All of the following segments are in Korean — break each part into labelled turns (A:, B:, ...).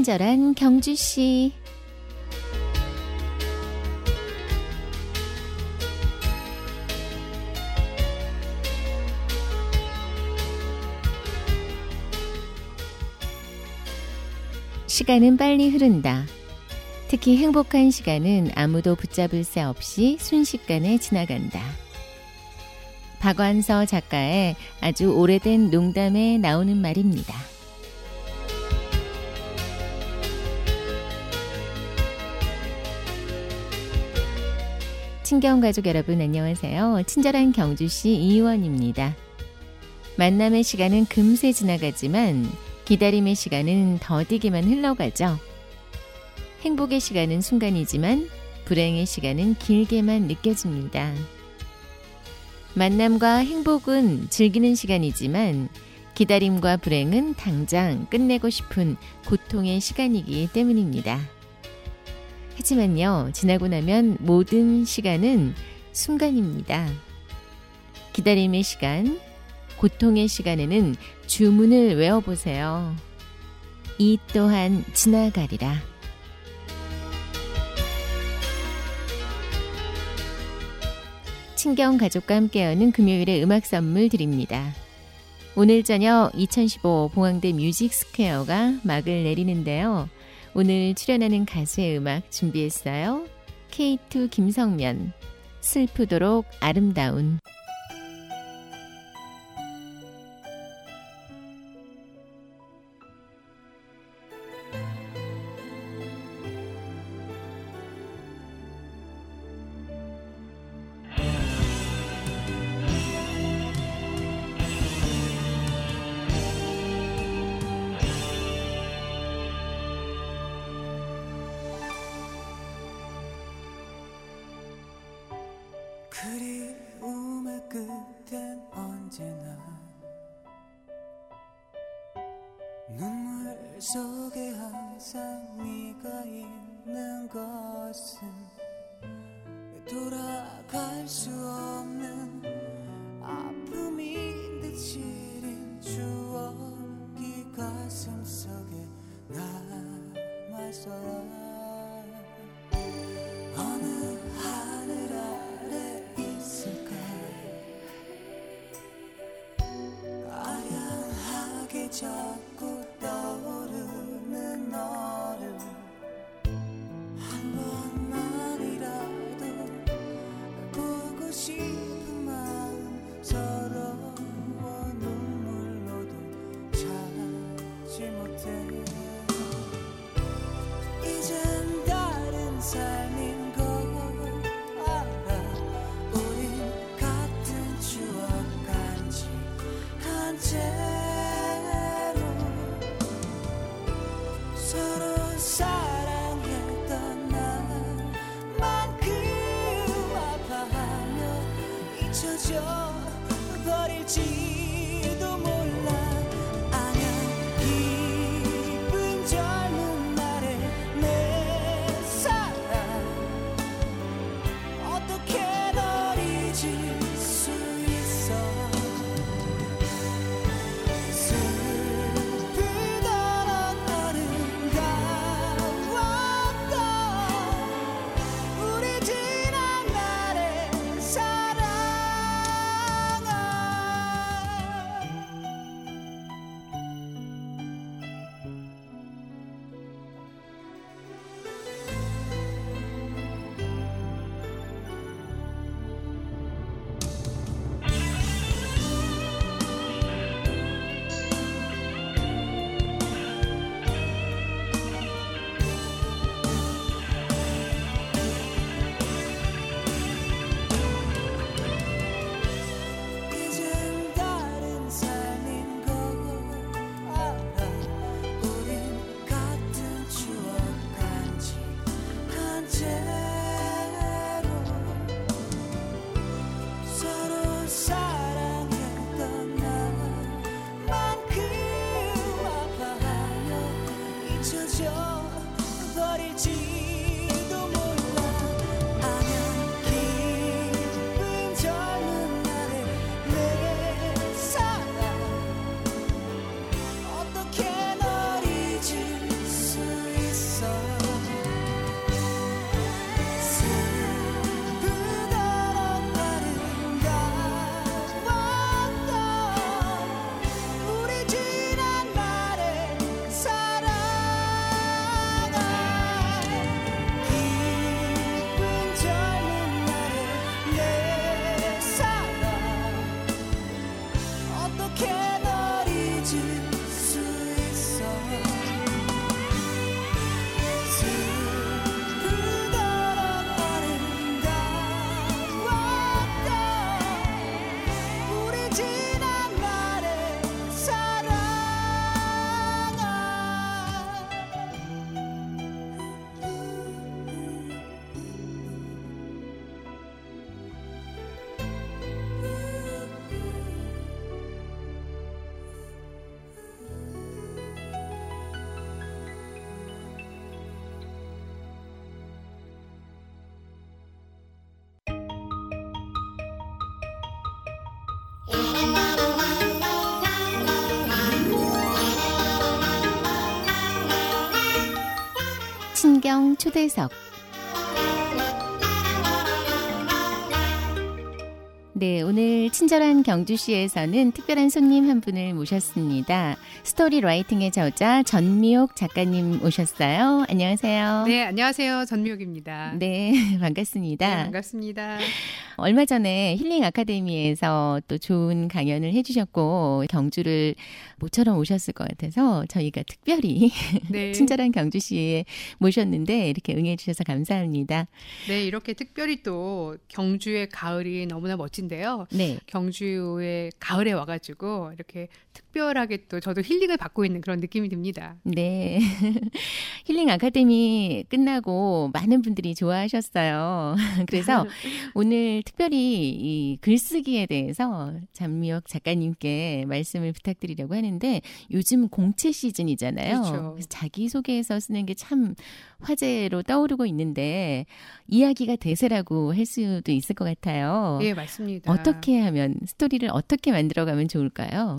A: 친절한 경주 씨. 시간은 빨리 흐른다. 특히 행복한 시간은 아무도 붙잡을 새 없이 순식간에 지나간다. 박완서 작가의 아주 오래된 농담에 나오는 말입니다. 친경 가족 여러분 안녕하세요. 친절한 경주시 이의원입니다. 만남의 시간은 금세 지나가지만 기다림의 시간은 더디게만 흘러가죠. 행복의 시간은 순간이지만 불행의 시간은 길게만 느껴집니다. 만남과 행복은 즐기는 시간이지만 기다림과 불행은 당장 끝내고 싶은 고통의 시간이기 때문입니다. 하지만요, 지나고 나면 모든 시간은 순간입니다. 기다림의 시간, 고통의 시간에는 주문을 외워보세요. 이 또한 지나가리라. 친경 가족과 함께하는 금요일의 음악 선물 드립니다. 오늘 저녁 2015 봉황대 뮤직 스퀘어가 막을 내리는데요. 오늘 출연하는 가수의 음악 준비했어요. K2 김성면, 슬프도록 아름다운.
B: 속에 항상 네가 있는 것은 돌아갈 수 없는 아픔인 듯 시린 추억이 가슴 속에 남아서 친경 초대석 네, 오늘 친절한 경주시에서는 특별한 손님 한 분을 모셨습니다. 스토리 라이팅의 저자 전미옥 작가님 오셨어요. 안녕하세요.
C: 네, 안녕하세요. 전미옥입니다.
B: 네, 반갑습니다.
C: 네, 반갑습니다.
B: 얼마 전에 힐링 아카데미에서 또 좋은 강연을 해주셨고 경주를 모처럼 오셨을 것 같아서 저희가 특별히
C: 네.
B: 친절한 경주시에 모셨는데 이렇게 응해주셔서 감사합니다.
C: 네, 이렇게 특별히 또 경주의 가을이 너무나 멋진 데요.
B: 네,
C: 경주의 가을에 와가지고 이렇게 특 별하게 또 저도 힐링을 받고 있는 그런 느낌이 듭니다.
B: 네. 힐링 아카데미 끝나고 많은 분들이 좋아하셨어요. 그래서 오늘 특별히 이 글쓰기에 대해서 잠미혁 작가님께 말씀을 부탁드리려고 하는데 요즘 공채 시즌이잖아요.
C: 그렇죠.
B: 그래서 자기소개서 쓰는 게 참 화제로 떠오르고 있는데 이야기가 대세라고 할 수도 있을 것 같아요.
C: 예, 맞습니다.
B: 어떻게 하면 스토리를 어떻게 만들어가면 좋을까요?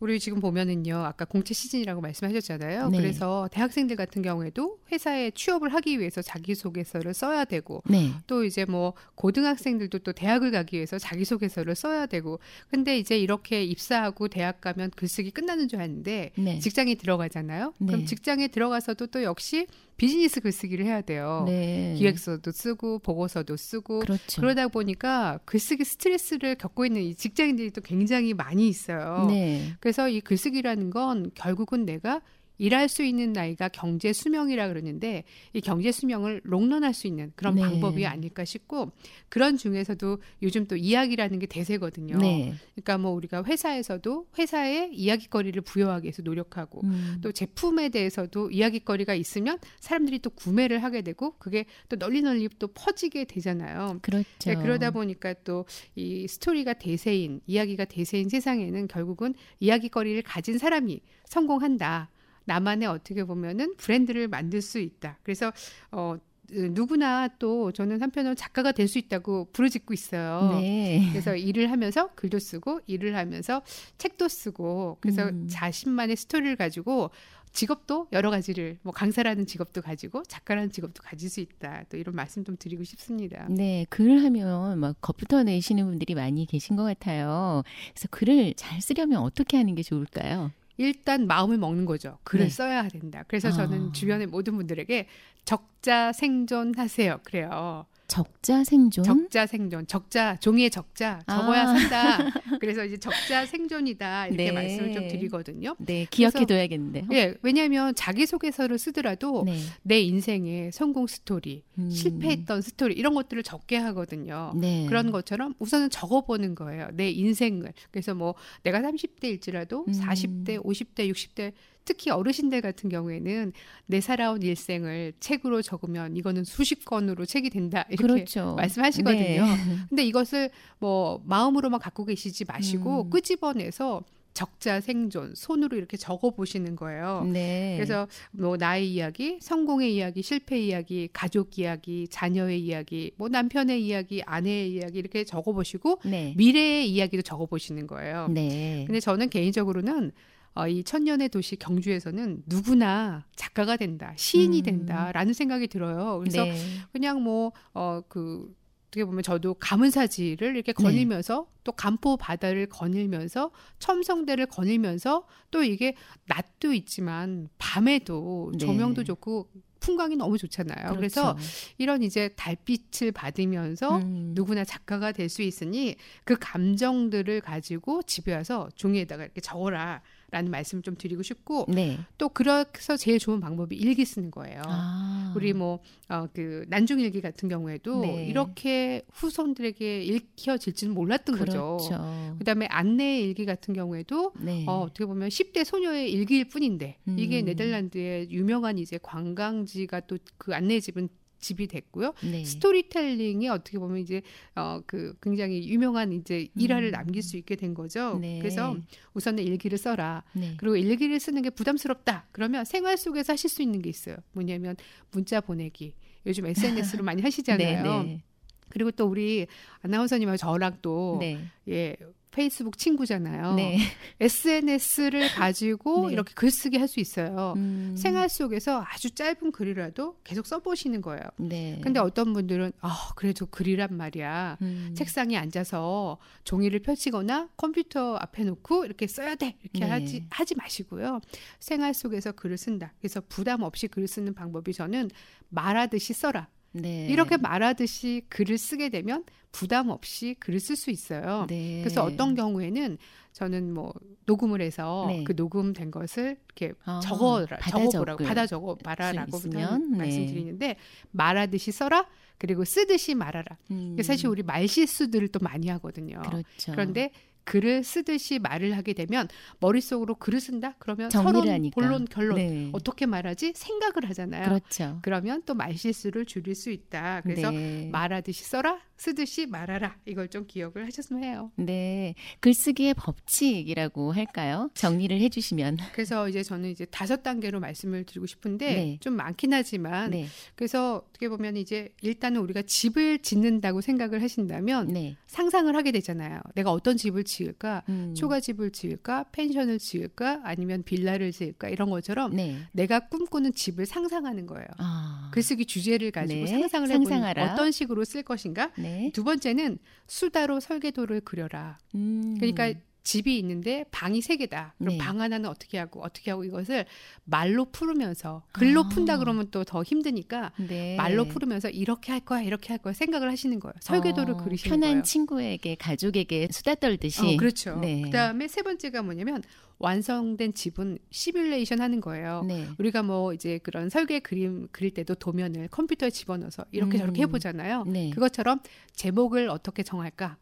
C: 우리 지금 보면은요, 아까 공채 시즌이라고 말씀하셨잖아요.
B: 네.
C: 그래서 대학생들 같은 경우에도 회사에 취업을 하기 위해서 자기소개서를 써야 되고,
B: 네.
C: 또 이제 뭐 고등학생들도 또 대학을 가기 위해서 자기소개서를 써야 되고, 근데 이제 이렇게 입사하고 대학 가면 글쓰기 끝나는 줄 아는데,
B: 네.
C: 직장에 들어가잖아요.
B: 네.
C: 그럼 직장에 들어가서도 또 역시 비즈니스 글쓰기를 해야 돼요.
B: 네.
C: 기획서도 쓰고 보고서도 쓰고
B: 그렇죠.
C: 그러다 보니까 글쓰기 스트레스를 겪고 있는 이 직장인들이 또 굉장히 많이 있어요.
B: 네.
C: 그래서 이 글쓰기라는 건 결국은 내가 일할 수 있는 나이가 경제 수명이라 그러는데 이 경제 수명을 롱런할 수 있는 그런
B: 네.
C: 방법이 아닐까 싶고 그런 중에서도 요즘 또 이야기라는 게 대세거든요.
B: 네.
C: 그러니까 뭐 우리가 회사에서도 회사에 이야기거리를 부여하기 위해서 노력하고
B: 음.
C: 또 제품에 대해서도 이야기거리가 있으면 사람들이 또 구매를 하게 되고 그게 또 널리 널리 또 퍼지게 되잖아요.
B: 그렇죠.
C: 네, 그러다 보니까 또 이 스토리가 대세인 이야기가 대세인 세상에는 결국은 이야기거리를 가진 사람이 성공한다. 나만의 어떻게 보면은 브랜드를 만들 수 있다. 그래서 어 누구나 또 저는 한편으로 작가가 될 수 있다고 부르짖고 있어요.
B: 네.
C: 그래서 일을 하면서 글도 쓰고 일을 하면서 책도 쓰고 그래서
B: 음.
C: 자신만의 스토리를 가지고 직업도 여러 가지를 뭐 강사라는 직업도 가지고 작가라는 직업도 가질 수 있다. 또 이런 말씀 좀 드리고 싶습니다.
B: 네, 글을 하면 막 겁부터 내시는 분들이 많이 계신 것 같아요. 그래서 글을 잘 쓰려면 어떻게 하는 게 좋을까요?
C: 일단 마음을 먹는 거죠. 글을
B: 네.
C: 써야 된다. 그래서
B: 아.
C: 저는 주변의 모든 분들에게 적자 생존하세요. 그래요.
B: 적자 생존.
C: 적자 생존, 적자 종이에 적자 적어야
B: 아.
C: 산다. 그래서 이제 적자 생존이다 이렇게
B: 네.
C: 말씀을 좀 드리거든요.
B: 네, 기억해
C: 그래서-
B: 둬야겠는데요.
C: 예, 왜냐하면 자기소개서를 쓰더라도
B: 네.
C: 내 인생의 성공 스토리,
B: 음.
C: 실패했던 스토리 이런 것들을 적게 하거든요.
B: 네.
C: 그런 것처럼 우선은 적어보는 거예요. 내 인생을. 그래서 뭐 내가 30대일지라도
B: 음.
C: 40대, 50대, 60대 특히 어르신들 같은 경우에는 내 살아온 일생을 책으로 적으면 이거는 수십 권으로 책이 된다 이렇게
B: 그렇죠.
C: 말씀하시거든요.
B: 네.
C: 근데 이것을 뭐 마음으로만 갖고 계시지 마시고
B: 음.
C: 끄집어내서 적자 생존 손으로 이렇게 적어 보시는 거예요.
B: 네.
C: 그래서 뭐 나의 이야기, 성공의 이야기, 실패 이야기, 가족 이야기, 자녀의 이야기, 뭐 남편의 이야기, 아내의 이야기 이렇게 적어 보시고
B: 네.
C: 미래의 이야기도 적어 보시는 거예요.
B: 네.
C: 근데 저는 개인적으로는 어, 이 천년의 도시 경주에서는 누구나 작가가 된다, 시인이
B: 음.
C: 된다라는 생각이 들어요. 그래서
B: 네.
C: 그냥 뭐, 어, 그, 어떻게 보면 저도 가문사지를 이렇게
B: 네.
C: 거닐면서 또 간포 바다를 거닐면서 첨성대를 거닐면서 또 이게 낮도 있지만 밤에도
B: 네.
C: 조명도 좋고 풍광이 너무 좋잖아요. 그래서
B: 그렇죠.
C: 이런 이제 달빛을 받으면서
B: 음.
C: 누구나 작가가 될 수 있으니 그 감정들을 가지고 집에 와서 종이에다가 이렇게 적어라. 라는 말씀을 좀 드리고 싶고
B: 네.
C: 또 그래서 제일 좋은 방법이 일기 쓰는 거예요.
B: 아.
C: 우리 뭐, 어, 그, 난중일기 같은 경우에도
B: 네.
C: 이렇게 후손들에게 읽혀질지는 몰랐던 거죠.
B: 그렇죠.
C: 그 다음에 안내 일기 같은 경우에도
B: 네.
C: 어, 어떻게 보면 10대 소녀의 일기일 뿐인데 이게
B: 음.
C: 네덜란드의 유명한 이제 관광지가 또 그 안내집은 집이 됐고요.
B: 네.
C: 스토리텔링이 어떻게 보면 이제 어 그 굉장히 유명한 이제 일화를
B: 음.
C: 남길 수 있게 된 거죠.
B: 네.
C: 그래서 우선은 일기를 써라.
B: 네.
C: 그리고 일기를 쓰는 게 부담스럽다. 그러면 생활 속에서 하실 수 있는 게 있어요. 뭐냐면 문자 보내기. 요즘 SNS로 많이 하시잖아요.
B: 네.
C: 그리고 또 우리 아나운서님하고 저랑 또
B: 네.
C: 예, 페이스북 친구잖아요.
B: 네.
C: SNS를 가지고
B: 네.
C: 이렇게 글쓰기 할 수 있어요.
B: 음,
C: 생활 속에서 아주 짧은 글이라도 계속 써보시는 거예요.
B: 네.
C: 근데 어떤 분들은 아 그래도 글이란 말이야.
B: 음,
C: 책상에 앉아서 종이를 펼치거나 컴퓨터 앞에 놓고 이렇게 써야 돼 이렇게
B: 네.
C: 하지 하지 마시고요. 생활 속에서 글을 쓴다. 그래서 부담 없이 글을 쓰는 방법이 저는 말하듯이 써라.
B: 네.
C: 이렇게 말하듯이 글을 쓰게 되면 부담 없이 글을 쓸 수 있어요.
B: 네.
C: 그래서 어떤 경우에는 저는 뭐 녹음을 해서
B: 네.
C: 그 녹음된 것을 이렇게
B: 아,
C: 적어라,
B: 받아
C: 적어보라고 받아 적어 말하라고
B: 네.
C: 말씀드리는데 말하듯이 써라 그리고 쓰듯이 말하라.
B: 음,
C: 사실 우리 말 실수들을 또 많이 하거든요.
B: 그렇죠.
C: 그런데 글을 쓰듯이 말을 하게 되면 머릿속으로 글을 쓴다? 그러면 서론,
B: 하니까.
C: 본론, 결론
B: 네.
C: 어떻게 말하지? 생각을 하잖아요.
B: 그렇죠.
C: 그러면 또 말 실수를 줄일 수 있다. 그래서
B: 네.
C: 말하듯이 써라, 쓰듯이 말하라. 이걸 좀 기억을 하셨으면 해요.
B: 네. 글쓰기의 법칙이라고 할까요? 정리를 해주시면.
C: 그래서 이제 저는 이제 다섯 단계로 말씀을 드리고 싶은데
B: 네.
C: 좀 많긴 하지만
B: 네.
C: 그래서 어떻게 보면 이제 일단은 우리가 집을 짓는다고 생각을 하신다면
B: 네.
C: 상상을 하게 되잖아요. 내가 어떤 집을 지을까?
B: 음,
C: 초가집을 지을까? 펜션을 지을까? 아니면 빌라를 지을까? 이런 것처럼
B: 네.
C: 내가 꿈꾸는 집을 상상하는 거예요.
B: 아.
C: 글쓰기 주제를 가지고
B: 네,
C: 상상을 해보는
B: 상상하라.
C: 어떤 식으로 쓸 것인가?
B: 네.
C: 두 번째는 수다로 설계도를 그려라.
B: 음,
C: 그러니까 집이 있는데 방이 세 개다. 그럼
B: 네.
C: 방 하나는 어떻게 하고 어떻게 하고 이것을 말로 풀으면서 글로
B: 아.
C: 푼다 그러면 또 더 힘드니까
B: 네.
C: 말로 풀으면서 이렇게 할 거야 이렇게 할 거야 생각을 하시는 거예요. 설계도를
B: 어,
C: 그리시는
B: 편한
C: 거예요.
B: 친구에게 가족에게 수다 떨듯이.
C: 어, 그렇죠.
B: 네.
C: 그다음에 세 번째가 뭐냐면 완성된 집은 시뮬레이션 하는 거예요.
B: 네.
C: 우리가 뭐 이제 그런 설계 그림 그릴 때도 도면을 컴퓨터에 집어넣어서 이렇게
B: 음.
C: 저렇게 해보잖아요.
B: 네.
C: 그것처럼 제목을 어떻게 정할까?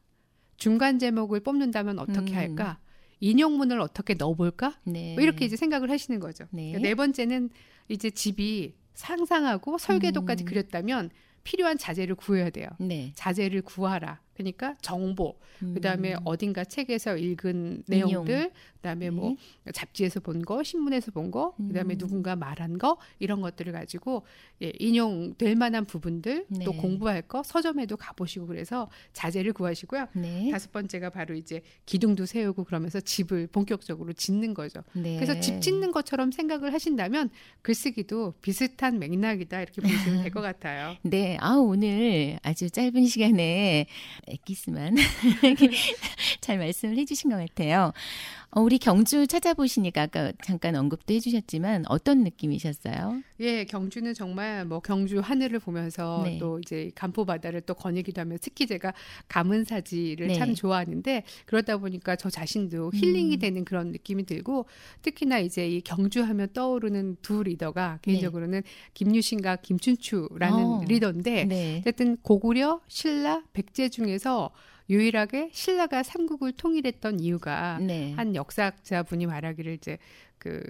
C: 중간 제목을 뽑는다면 어떻게
B: 음.
C: 할까? 인용문을 어떻게 넣어볼까?
B: 네.
C: 뭐 이렇게 이제 생각을 하시는 거죠.
B: 네.
C: 그러니까 네 번째는 이제 집이 상상하고 설계도까지
B: 음.
C: 그렸다면 필요한 자재를 구해야 돼요.
B: 네.
C: 자재를 구하라. 그러니까 정보, 그다음에
B: 음.
C: 어딘가 책에서 읽은
B: 인용.
C: 내용들, 그다음에 뭐
B: 네.
C: 잡지에서 본 거, 신문에서 본 거, 그다음에
B: 음.
C: 누군가 말한 거 이런 것들을 가지고 예, 인용될 만한 부분들 또
B: 네.
C: 공부할 거 서점에도 가보시고 그래서 자재를 구하시고요.
B: 네.
C: 다섯 번째가 바로 이제 기둥도 세우고 그러면서 집을 본격적으로 짓는 거죠.
B: 네.
C: 그래서 집 짓는 것처럼 생각을 하신다면 글쓰기도 비슷한 맥락이다 이렇게 보시면 될 것 같아요.
B: 네, 아 오늘 아주 짧은 시간에 엑기스만 잘 말씀을 해주신 것 같아요. 어, 우리 경주 찾아보시니까 아까 잠깐 언급도 해주셨지만 어떤 느낌이셨어요?
C: 예, 경주는 정말 뭐 경주 하늘을 보면서
B: 네.
C: 또 이제 간포 바다를 또 거니기도 하며 특히 제가 가문사지를
B: 네.
C: 참 좋아하는데 그러다 보니까 저 자신도 힐링이
B: 음.
C: 되는 그런 느낌이 들고 특히나 이제 이 경주 하면 떠오르는 두 리더가 개인적으로는 김유신과 김춘추라는
B: 네. 어.
C: 리더인데
B: 네.
C: 어쨌든 고구려, 신라, 백제 중에서 유일하게 신라가 삼국을 통일했던 이유가
B: 네.
C: 한 역사학자 분이 말하기를 이제 그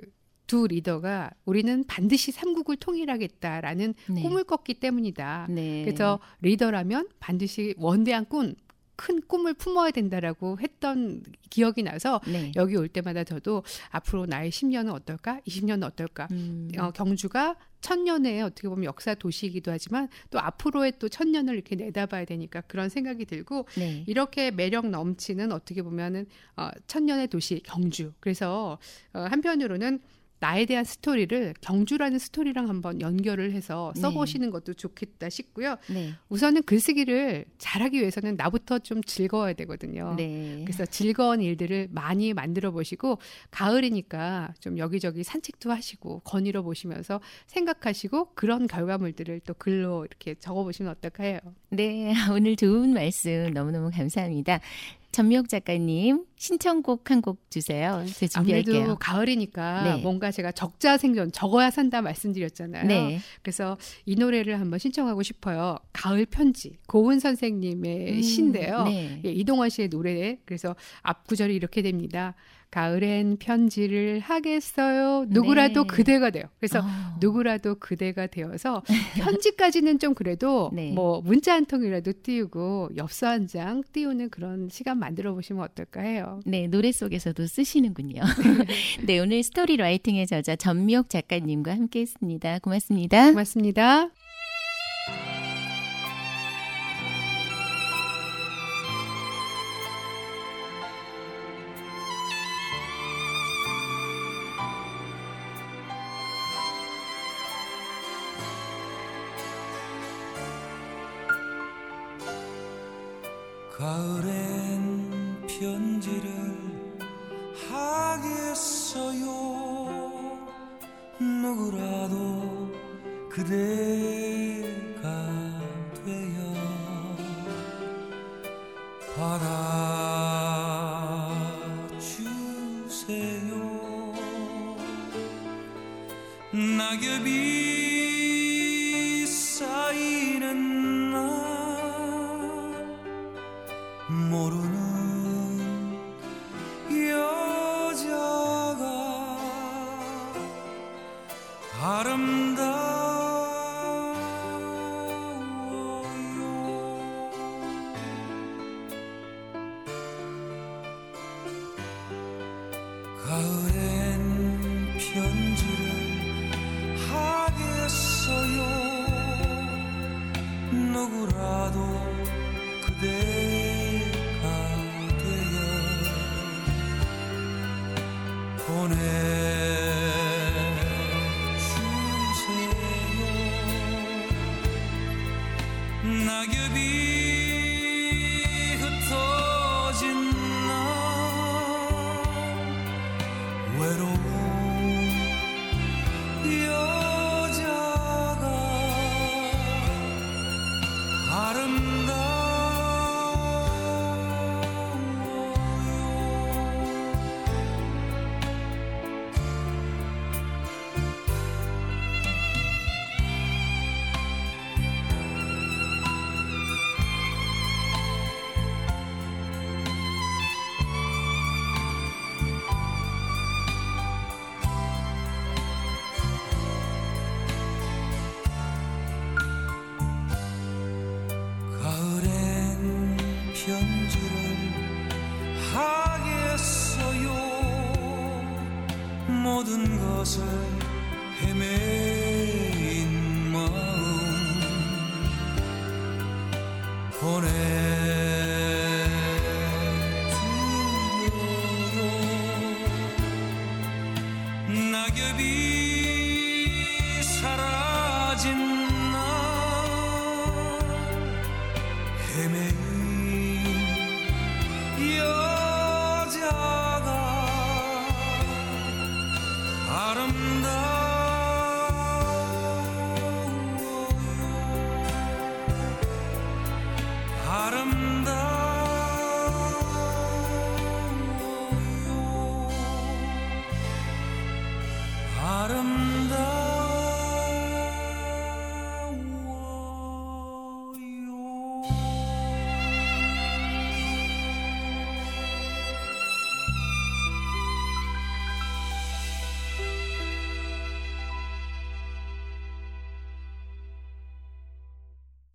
C: 두 리더가 우리는 반드시 삼국을 통일하겠다라는
B: 네.
C: 꿈을 꿨기 때문이다.
B: 네.
C: 그래서 리더라면 반드시 원대한 꿈, 큰 꿈을 품어야 된다라고 했던 기억이 나서
B: 네.
C: 여기 올 때마다 저도 앞으로 나의 10년은 어떨까? 20년은 어떨까?
B: 음,
C: 어, 경주가 천년의 어떻게 보면 역사 도시이기도 하지만 또 앞으로의 또 천년을 이렇게 내다봐야 되니까 그런 생각이 들고
B: 네.
C: 이렇게 매력 넘치는 어떻게 보면은 어, 천년의 도시 경주. 그래서 어, 한편으로는 나에 대한 스토리를 경주라는 스토리랑 한번 연결을 해서
B: 네.
C: 써보시는 것도 좋겠다 싶고요.
B: 네.
C: 우선은 글쓰기를 잘하기 위해서는 나부터 좀 즐거워야 되거든요.
B: 네.
C: 그래서 즐거운 일들을 많이 만들어 보시고 가을이니까 좀 여기저기 산책도 하시고 거닐어 보시면서 생각하시고 그런 결과물들을 또 글로 이렇게 적어 보시면 어떨까 해요.
B: 네, 오늘 좋은 말씀 너무너무 감사합니다. 전미옥 작가님 신청곡 한 곡 주세요. 제가
C: 아무래도
B: 준비할게요.
C: 가을이니까
B: 네.
C: 뭔가 제가 적자 생존 적어야 산다 말씀드렸잖아요.
B: 네.
C: 그래서 이 노래를 한번 신청하고 싶어요. 가을 편지 고은 선생님의
B: 음,
C: 시인데요.
B: 네.
C: 예, 이동원 씨의 노래 그래서 앞 구절이 이렇게 됩니다. 가을엔 편지를 하겠어요. 누구라도
B: 네.
C: 그대가 돼요. 그래서
B: 어.
C: 누구라도 그대가 되어서 편지까지는 좀 그래도
B: 네.
C: 뭐 문자 한 통이라도 띄우고 엽서 한 장 띄우는 그런 시간 만들어 보시면 어떨까 해요.
B: 네, 노래 속에서도 쓰시는군요. 네, 오늘 스토리 라이팅의 저자 전미옥 작가님과 함께 했습니다. 고맙습니다.
C: 고맙습니다.
D: 누구라도 그대 견지를 하겠어요. 모든 것을 헤매 Bottom the